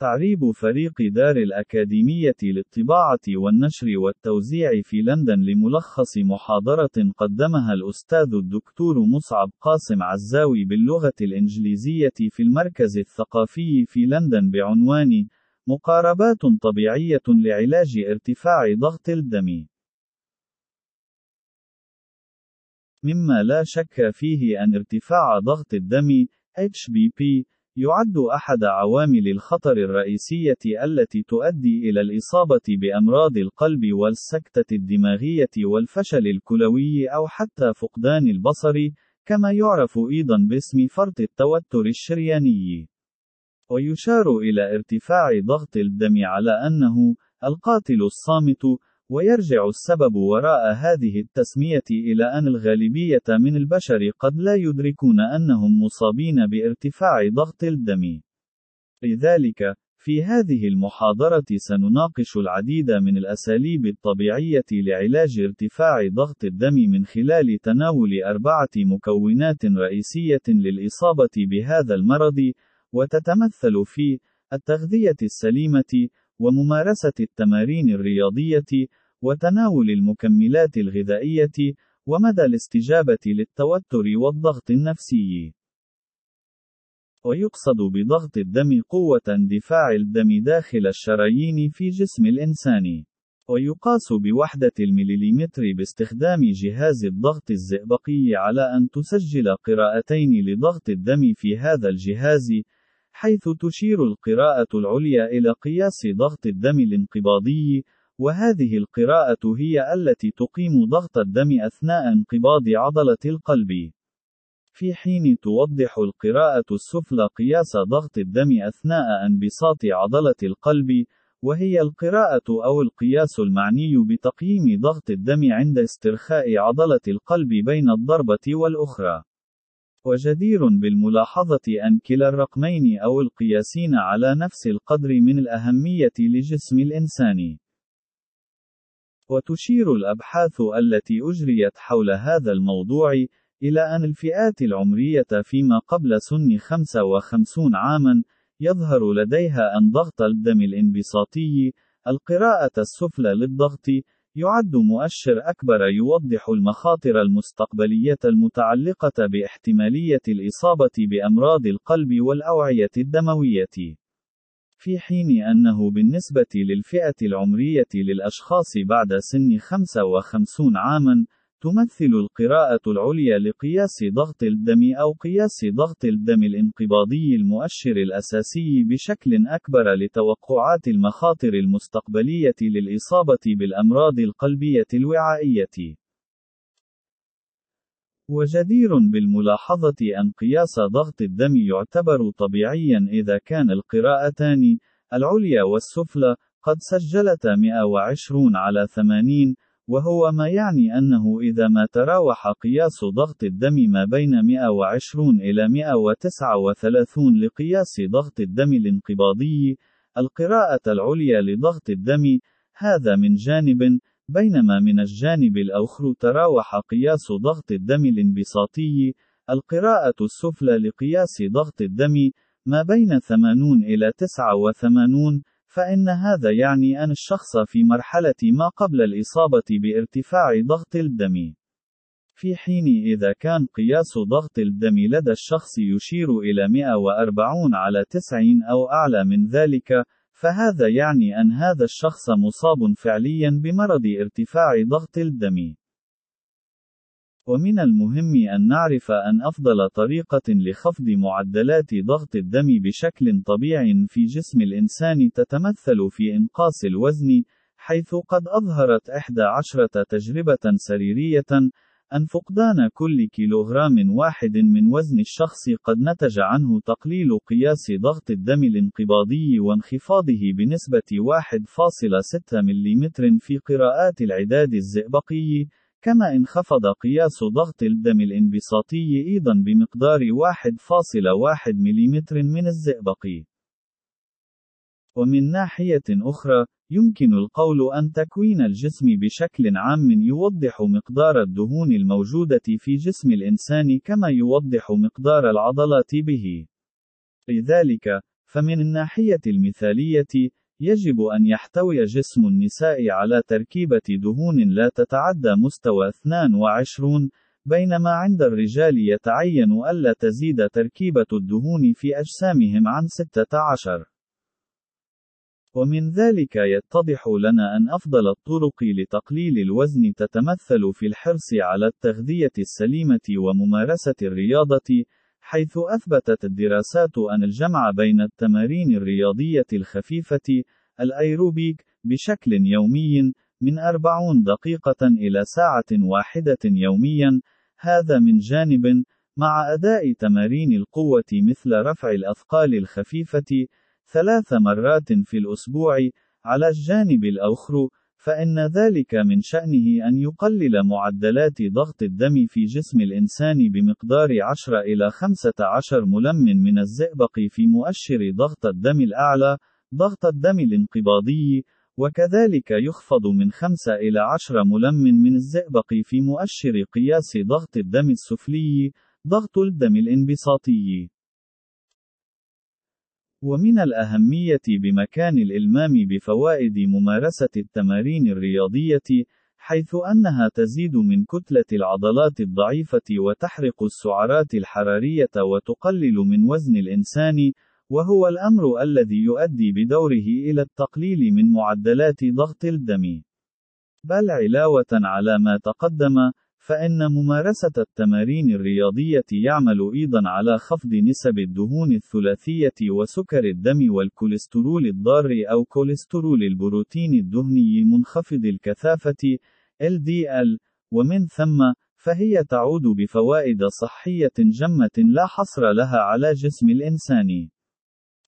تعريب فريق دار الأكاديمية للطباعة والنشر والتوزيع في لندن لملخص محاضرة قدمها الأستاذ الدكتور مصعب قاسم عزاوي باللغة الإنجليزية في المركز الثقافي في لندن بعنوان مقاربات طبيعية لعلاج ارتفاع ضغط الدم. مما لا شك فيه أن ارتفاع ضغط الدم HBP يعد أحد عوامل الخطر الرئيسية التي تؤدي إلى الإصابة بأمراض القلب والسكتة الدماغية والفشل الكلوي أو حتى فقدان البصر، كما يعرف أيضا باسم فرط التوتر الشرياني. ويشار إلى ارتفاع ضغط الدم على أنه القاتل الصامت، ويرجع السبب وراء هذه التسمية إلى أن الغالبية من البشر قد لا يدركون أنهم مصابين بارتفاع ضغط الدم. لذلك، في هذه المحاضرة سنناقش العديد من الأساليب الطبيعية لعلاج ارتفاع ضغط الدم من خلال تناول أربعة مكونات رئيسية للإصابة بهذا المرض، وتتمثل في التغذية السليمة، وممارسة التمارين الرياضية، وتناول المكملات الغذائية، ومدى الاستجابة للتوتر والضغط النفسي. ويقصد بضغط الدم قوة اندفاع الدم داخل الشرايين في جسم الإنسان. ويقاس بوحدة المليليمتر باستخدام جهاز الضغط الزئبقي على أن تسجل قراءتين لضغط الدم في هذا الجهاز، حيث تشير القراءة العليا إلى قياس ضغط الدم الانقباضي، وهذه القراءة هي التي تقيم ضغط الدم أثناء انقباض عضلة القلب. في حين توضح القراءة السفلى قياس ضغط الدم أثناء انبساط عضلة القلب، وهي القراءة أو القياس المعني بتقييم ضغط الدم عند استرخاء عضلة القلب بين الضربة والأخرى. وجدير بالملاحظة أن كلا الرقمين أو القياسين على نفس القدر من الأهمية لجسم الإنسان. وتشير الأبحاث التي أجريت حول هذا الموضوع إلى أن الفئات العمرية فيما قبل سن 55 عامًا يظهر لديها أن ضغط الدم الانبساطي، القراءة السفلى للضغط، يعد مؤشر أكبر يوضح المخاطر المستقبلية المتعلقة باحتمالية الإصابة بأمراض القلب والأوعية الدموية. في حين أنه بالنسبة للفئة العمرية للأشخاص بعد سن 55 عامًا، تمثل القراءة العليا لقياس ضغط الدم أو قياس ضغط الدم الانقباضي المؤشر الأساسي بشكل أكبر لتوقعات المخاطر المستقبلية للإصابة بالأمراض القلبية الوعائية. وجدير بالملاحظة أن قياس ضغط الدم يعتبر طبيعيا إذا كان القراءتان، العليا والسفلى، قد سجلتا 120 على 80 وهو ما يعني أنه إذا ما تراوح قياس ضغط الدم ما بين 120 إلى 139 لقياس ضغط الدم الانقباضي، القراءة العليا لضغط الدم، هذا من جانب، بينما من الجانب الآخر تراوح قياس ضغط الدم الانبساطي، القراءة السفلى لقياس ضغط الدم، ما بين 80 إلى 89 فإن هذا يعني أن الشخص في مرحلة ما قبل الإصابة بارتفاع ضغط الدم. في حين إذا كان قياس ضغط الدم لدى الشخص يشير إلى 140 على 90 أو أعلى من ذلك، فهذا يعني أن هذا الشخص مصاب فعليا بمرض ارتفاع ضغط الدم. ومن المهم أن نعرف أن أفضل طريقة لخفض معدلات ضغط الدم بشكل طبيعي في جسم الإنسان تتمثل في إنقاص الوزن، حيث قد أظهرت 11 تجربة سريرية أن فقدان كل كيلوغرام واحد من وزن الشخص قد نتج عنه تقليل قياس ضغط الدم الانقباضي وانخفاضه بنسبة 1.6 ملم في قراءات العداد الزئبقي، كما انخفض قياس ضغط الدم الانبساطي أيضا بمقدار 1.1 ملم من الزئبق. ومن ناحية أخرى، يمكن القول أن تكوين الجسم بشكل عام يوضح مقدار الدهون الموجودة في جسم الإنسان كما يوضح مقدار العضلات به. لذلك، فمن الناحية المثالية، يجب أن يحتوي جسم النساء على تركيبة دهون لا تتعدى مستوى 22 بينما عند الرجال يتعين ألا تزيد تركيبة الدهون في أجسامهم عن 16. ومن ذلك يتضح لنا أن أفضل الطرق لتقليل الوزن تتمثل في الحرص على التغذية السليمة وممارسة الرياضة، حيث أثبتت الدراسات أن الجمع بين التمارين الرياضية الخفيفة، الأيروبيك، بشكل يومي، من 40 دقيقة إلى ساعة واحدة يوميًا، هذا من جانب، مع أداء تمارين القوة مثل رفع الأثقال الخفيفة ثلاث مرات في الأسبوع، على الجانب الآخر، فإن ذلك من شأنه أن يقلل معدلات ضغط الدم في جسم الإنسان بمقدار 10 إلى 15 ملم من الزئبق في مؤشر ضغط الدم الأعلى، ضغط الدم الانقباضي، وكذلك يخفض من 5 إلى 10 ملم من الزئبق في مؤشر قياس ضغط الدم السفلي، ضغط الدم الانبساطي. ومن الأهمية بمكان الإلمام بفوائد ممارسة التمارين الرياضية، حيث أنها تزيد من كتلة العضلات الضعيفة وتحرق السعرات الحرارية وتقلل من وزن الإنسان، وهو الأمر الذي يؤدي بدوره إلى التقليل من معدلات ضغط الدم. بل علاوة على ما تقدم، فإن ممارسة التمارين الرياضية يعمل أيضًا على خفض نسب الدهون الثلاثية وسكر الدم والكوليسترول الضار أو كوليسترول البروتين الدهني منخفض الكثافة LDL، ومن ثم، فهي تعود بفوائد صحية جمة لا حصر لها على جسم الإنسان.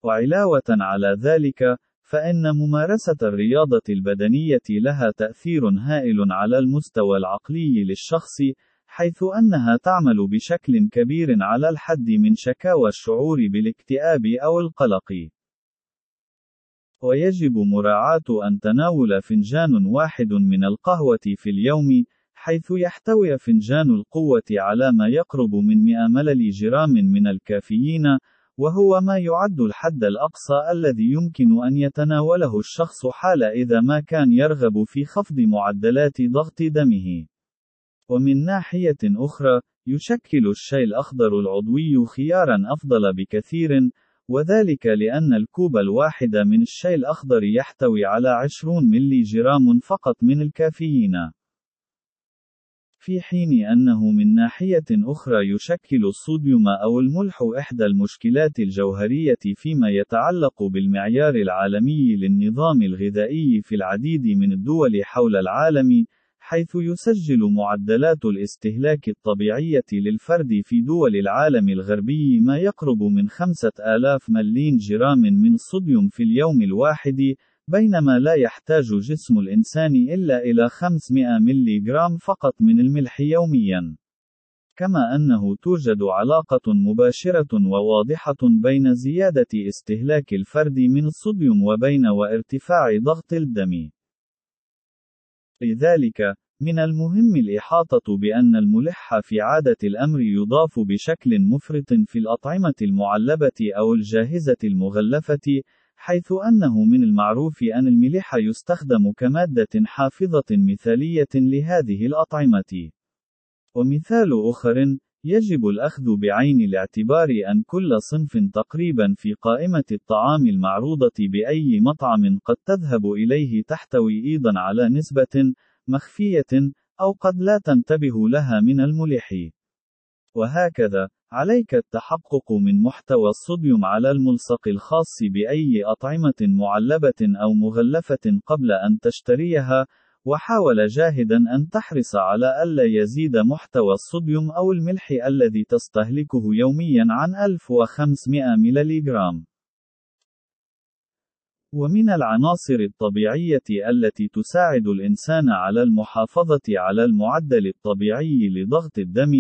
وعلاوة على ذلك، فإن ممارسة الرياضة البدنية لها تأثير هائل على المستوى العقلي للشخص، حيث أنها تعمل بشكل كبير على الحد من شكاوى الشعور بالاكتئاب أو القلق. ويجب مراعاة أن تناول فنجان واحد من القهوة في اليوم، حيث يحتوي فنجان القوة على ما يقرب من 100 مللي جرام من الكافيين، وهو ما يعد الحد الأقصى الذي يمكن أن يتناوله الشخص حال إذا ما كان يرغب في خفض معدلات ضغط دمه. ومن ناحية أخرى، يشكل الشاي الأخضر العضوي خيارًا أفضل بكثير، وذلك لأن الكوب الواحد من الشاي الأخضر يحتوي على 20 ملي جرام فقط من الكافيين. في حين أنه من ناحية أخرى يشكل الصوديوم أو الملح إحدى المشكلات الجوهرية فيما يتعلق بالمعيار العالمي للنظام الغذائي في العديد من الدول حول العالم، حيث يسجل معدلات الاستهلاك الطبيعية للفرد في دول العالم الغربي ما يقرب من 5000 ملين جرام من الصوديوم في اليوم الواحد، بينما لا يحتاج جسم الإنسان إلا إلى 500 ملي جرام فقط من الملح يوميًا. كما أنه توجد علاقة مباشرة وواضحة بين زيادة استهلاك الفرد من الصوديوم وبين وارتفاع ضغط الدم. لذلك، من المهم الإحاطة بأن الملح في عادة الأمر يضاف بشكل مفرط في الأطعمة المعلبة أو الجاهزة المغلفة، حيث أنه من المعروف أن الملح يستخدم كمادة حافظة مثالية لهذه الأطعمة. ومثال آخر، يجب الأخذ بعين الاعتبار أن كل صنف تقريبا في قائمة الطعام المعروضة بأي مطعم قد تذهب إليه تحتوي أيضا على نسبة مخفية أو قد لا تنتبه لها من الملح. وهكذا، عليك التحقق من محتوى الصوديوم على الملصق الخاص بأي أطعمة معلبة أو مغلفة قبل أن تشتريها، وحاول جاهدا أن تحرص على ألا يزيد محتوى الصوديوم أو الملح الذي تستهلكه يوميا عن 1500 ملغ. ومن العناصر الطبيعية التي تساعد الإنسان على المحافظة على المعدل الطبيعي لضغط الدم،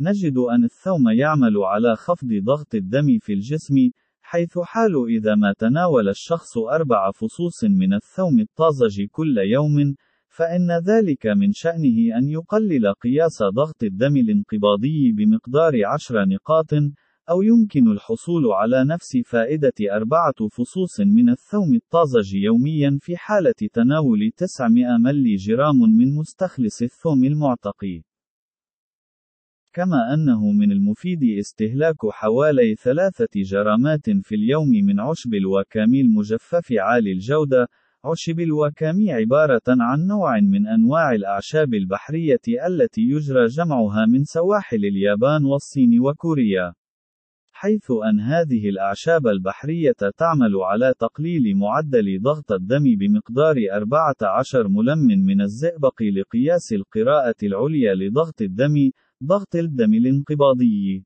نجد أن الثوم يعمل على خفض ضغط الدم في الجسم، حيث حال إذا ما تناول الشخص أربع فصوص من الثوم الطازج كل يوم، فإن ذلك من شأنه أن يقلل قياس ضغط الدم الانقباضي بمقدار 10 نقاط، أو يمكن الحصول على نفس فائدة أربعة فصوص من الثوم الطازج يوميا في حالة تناول 900 ملي جرام من مستخلص الثوم المعتقي. كما أنه من المفيد استهلاك حوالي ثلاثة جرامات في اليوم من عشب الواكامي المجفف عالي الجودة. عشب الواكامي عبارة عن نوع من أنواع الأعشاب البحرية التي يجرى جمعها من سواحل اليابان والصين وكوريا. حيث أن هذه الأعشاب البحرية تعمل على تقليل معدل ضغط الدم بمقدار 14 ملم من الزئبق لقياس القراءة العليا لضغط الدم، ضغط الدم الانقباضي.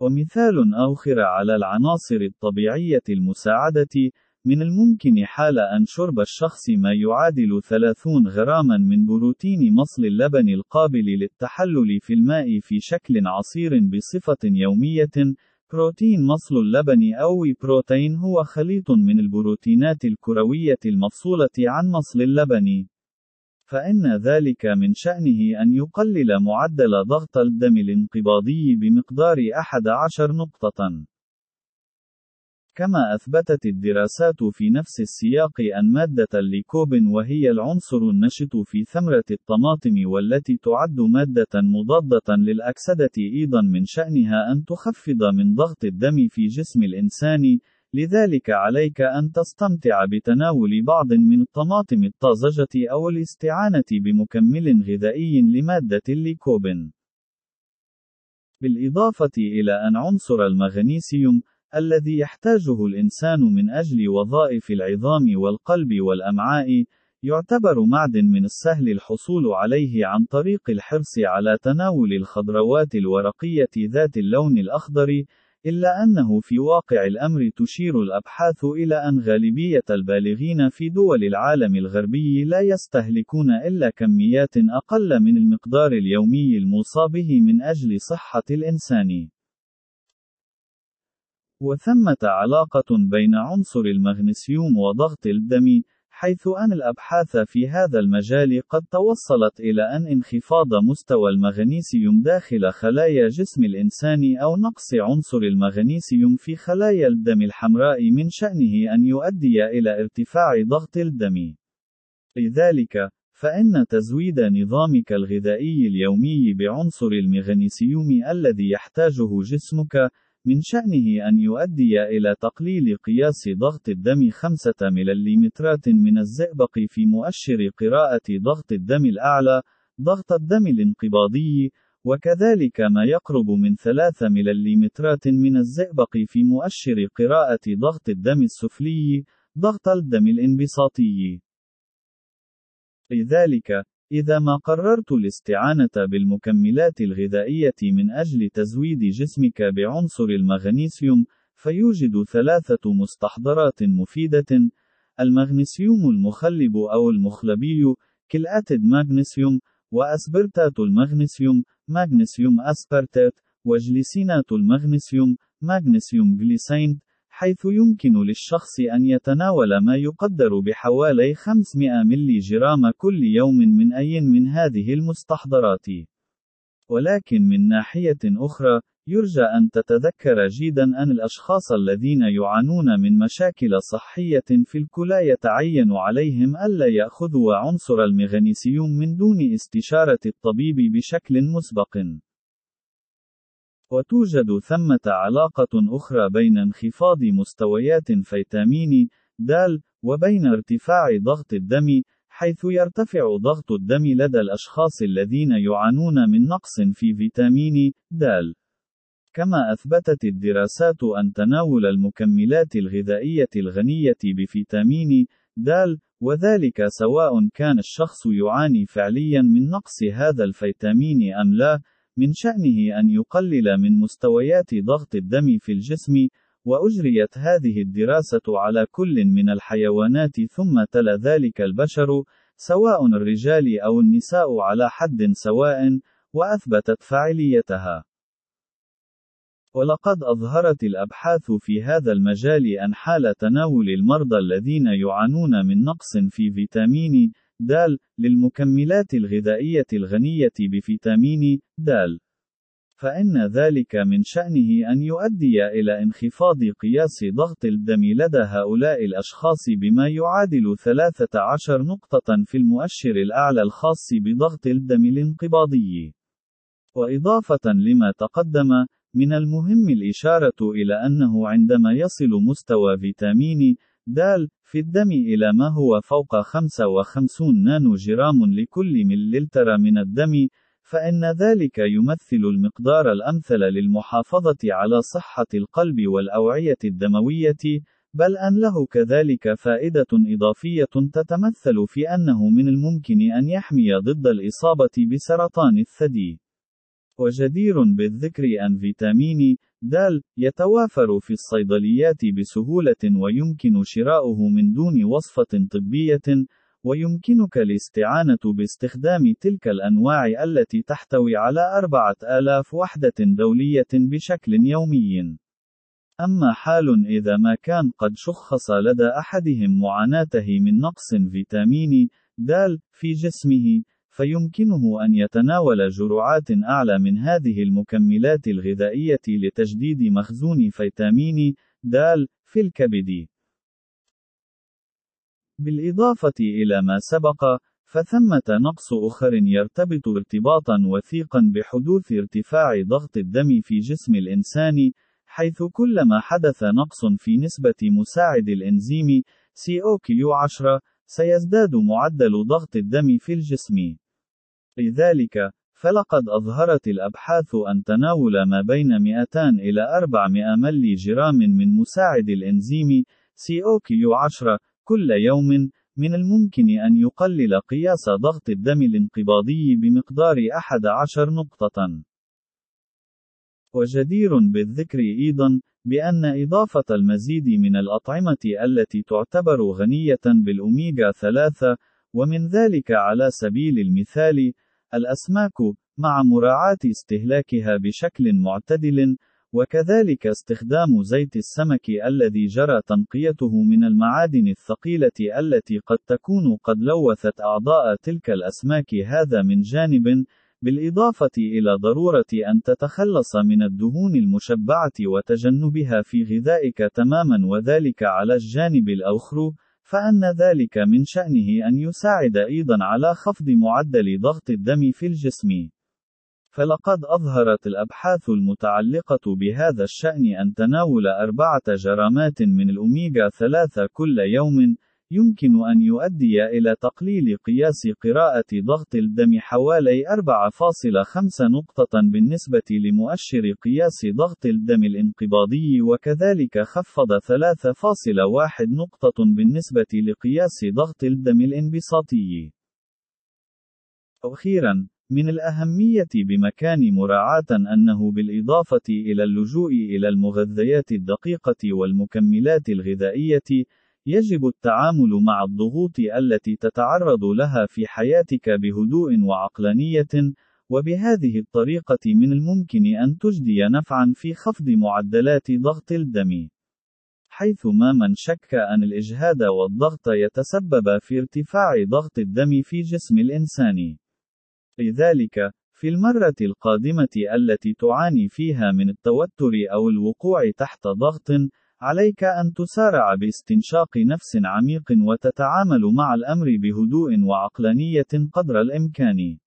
ومثال آخر على العناصر الطبيعية المساعدة، من الممكن حال أن شرب الشخص ما يعادل 30 غراما من بروتين مصل اللبن القابل للتحلل في الماء في شكل عصير بصفة يومية. بروتين مصل اللبن أو بروتين هو خليط من البروتينات الكروية المفصولة عن مصل اللبن. فإن ذلك من شأنه أن يقلل معدل ضغط الدم الانقباضي بمقدار 11 نقطة. كما أثبتت الدراسات في نفس السياق أن مادة الليكوبين وهي العنصر النشط في ثمرة الطماطم والتي تعد مادة مضادة للأكسدة أيضا من شأنها أن تخفض من ضغط الدم في جسم الإنسان، لذلك عليك أن تستمتع بتناول بعض من الطماطم الطازجة أو الاستعانة بمكمل غذائي لمادة الليكوبين. بالإضافة إلى أن عنصر المغنيسيوم الذي يحتاجه الإنسان من أجل وظائف العظام والقلب والأمعاء، يعتبر معدن من السهل الحصول عليه عن طريق الحرص على تناول الخضروات الورقية ذات اللون الأخضر، إلا أنه في واقع الأمر تشير الأبحاث إلى أن غالبية البالغين في دول العالم الغربي لا يستهلكون إلا كميات أقل من المقدار اليومي الموصى به من أجل صحة الإنسان. وثمة علاقة بين عنصر المغنيسيوم وضغط الدم، حيث أن الأبحاث في هذا المجال قد توصلت إلى أن انخفاض مستوى المغنيسيوم داخل خلايا جسم الإنسان أو نقص عنصر المغنيسيوم في خلايا الدم الحمراء من شأنه أن يؤدي إلى ارتفاع ضغط الدم. لذلك، فإن تزويد نظامك الغذائي اليومي بعنصر المغنيسيوم الذي يحتاجه جسمك، من شأنه أن يؤدي إلى تقليل قياس ضغط الدم 5 مليمترات من الزئبق في مؤشر قراءة ضغط الدم الأعلى، ضغط الدم الانقباضي، وكذلك ما يقرب من 3 مليمترات من الزئبق في مؤشر قراءة ضغط الدم السفلي، ضغط الدم الانبساطي. لذلك، إذا ما قررت الاستعانة بالمكملات الغذائية من أجل تزويد جسمك بعنصر المغنيسيوم، فيوجد ثلاثة مستحضرات مفيدة: المغنيسيوم المخلب أو المخلبي، كالأتد ماغنيسيوم، وأسبرتات المغنيسيوم، ماغنيسيوم أسبرتات، وجليسينات المغنيسيوم، ماغنيسيوم جليسينت، حيث يمكن للشخص أن يتناول ما يقدر بحوالي 500 ملي جرام كل يوم من أي من هذه المستحضرات. ولكن من ناحية أخرى، يرجى أن تتذكر جيدا أن الأشخاص الذين يعانون من مشاكل صحية في الكلى يتعين عليهم ألا يأخذوا عنصر المغنيسيوم من دون استشارة الطبيب بشكل مسبق. وتوجد ثمة علاقة أخرى بين انخفاض مستويات فيتامين د وبين ارتفاع ضغط الدم، حيث يرتفع ضغط الدم لدى الأشخاص الذين يعانون من نقص في فيتامين د. كما أثبتت الدراسات أن تناول المكملات الغذائية الغنية بفيتامين د، وذلك سواء كان الشخص يعاني فعليا من نقص هذا الفيتامين أم لا، من شأنه أن يقلل من مستويات ضغط الدم في الجسم، وأجريت هذه الدراسة على كل من الحيوانات ثم تلا ذلك البشر، سواء الرجال أو النساء على حد سواء، وأثبتت فاعليتها. ولقد أظهرت الأبحاث في هذا المجال أن حال تناول المرضى الذين يعانون من نقص في فيتامين د للمكملات الغذائية الغنية بفيتامين د فإن ذلك من شأنه أن يؤدي إلى انخفاض قياس ضغط الدم لدى هؤلاء الأشخاص بما يعادل 13 نقطة في المؤشر الأعلى الخاص بضغط الدم الانقباضي. وإضافة لما تقدم، من المهم الإشارة إلى أنه عندما يصل مستوى فيتامين د في الدم إلى ما هو فوق 55 نانو جرام لكل مللتر من الدم، فإن ذلك يمثل المقدار الأمثل للمحافظة على صحة القلب والأوعية الدموية، بل أن له كذلك فائدة إضافية تتمثل في أنه من الممكن أن يحمي ضد الإصابة بسرطان الثدي. وجدير بالذكر أن فيتامين د يتوافر في الصيدليات بسهولة ويمكن شراؤه من دون وصفة طبية، ويمكنك الاستعانة باستخدام تلك الأنواع التي تحتوي على 4000 وحدة دولية بشكل يومي. أما حال إذا ما كان قد شخص لدى أحدهم معاناته من نقص فيتامين د في جسمه، فيمكنه أن يتناول جرعات أعلى من هذه المكملات الغذائية لتجديد مخزون فيتامين د في الكبد. بالإضافة إلى ما سبق، فثمة نقص آخر يرتبط ارتباطا وثيقا بحدوث ارتفاع ضغط الدم في جسم الإنسان، حيث كلما حدث نقص في نسبة مساعد الإنزيم COQ10 سيزداد معدل ضغط الدم في الجسم. لذلك، فلقد أظهرت الأبحاث أن تناول ما بين 200 إلى 400 ملي جرام من مساعد الإنزيم COQ10 كل يوم، من الممكن أن يقلل قياس ضغط الدم الانقباضي بمقدار 11 نقطة. وجدير بالذكر أيضًا، بأن إضافة المزيد من الأطعمة التي تعتبر غنية بالأوميغا 3، ومن ذلك على سبيل المثال، الأسماك، مع مراعاة استهلاكها بشكل معتدل، وكذلك استخدام زيت السمك الذي جرى تنقيته من المعادن الثقيلة التي قد تكون قد لوثت أعضاء تلك الأسماك. هذا من جانب، بالإضافة إلى ضرورة أن تتخلص من الدهون المشبعة وتجنبها في غذائك تماما وذلك على الجانب الآخر، فأن ذلك من شأنه أن يساعد أيضا على خفض معدل ضغط الدم في الجسم. فلقد أظهرت الأبحاث المتعلقة بهذا الشأن أن تناول أربعة جرامات من الأوميغا 3 كل يوم، يمكن أن يؤدي إلى تقليل قياس قراءة ضغط الدم حوالي 4.5 نقطة بالنسبة لمؤشر قياس ضغط الدم الانقباضي وكذلك خفض 3.1 نقطة بالنسبة لقياس ضغط الدم الانبساطي. أخيرا، من الأهمية بمكان مراعاة أنه بالإضافة إلى اللجوء إلى المغذيات الدقيقة والمكملات الغذائية، يجب التعامل مع الضغوط التي تتعرض لها في حياتك بهدوء وعقلانية، وبهذه الطريقة من الممكن أن تجدي نفعًا في خفض معدلات ضغط الدم. حيث ما من شك أن الإجهاد والضغط يتسبب في ارتفاع ضغط الدم في جسم الإنسان. لذلك، في المرة القادمة التي تعاني فيها من التوتر أو الوقوع تحت ضغط، عليك أن تسارع باستنشاق نفس عميق وتتعامل مع الأمر بهدوء وعقلانية قدر الإمكان.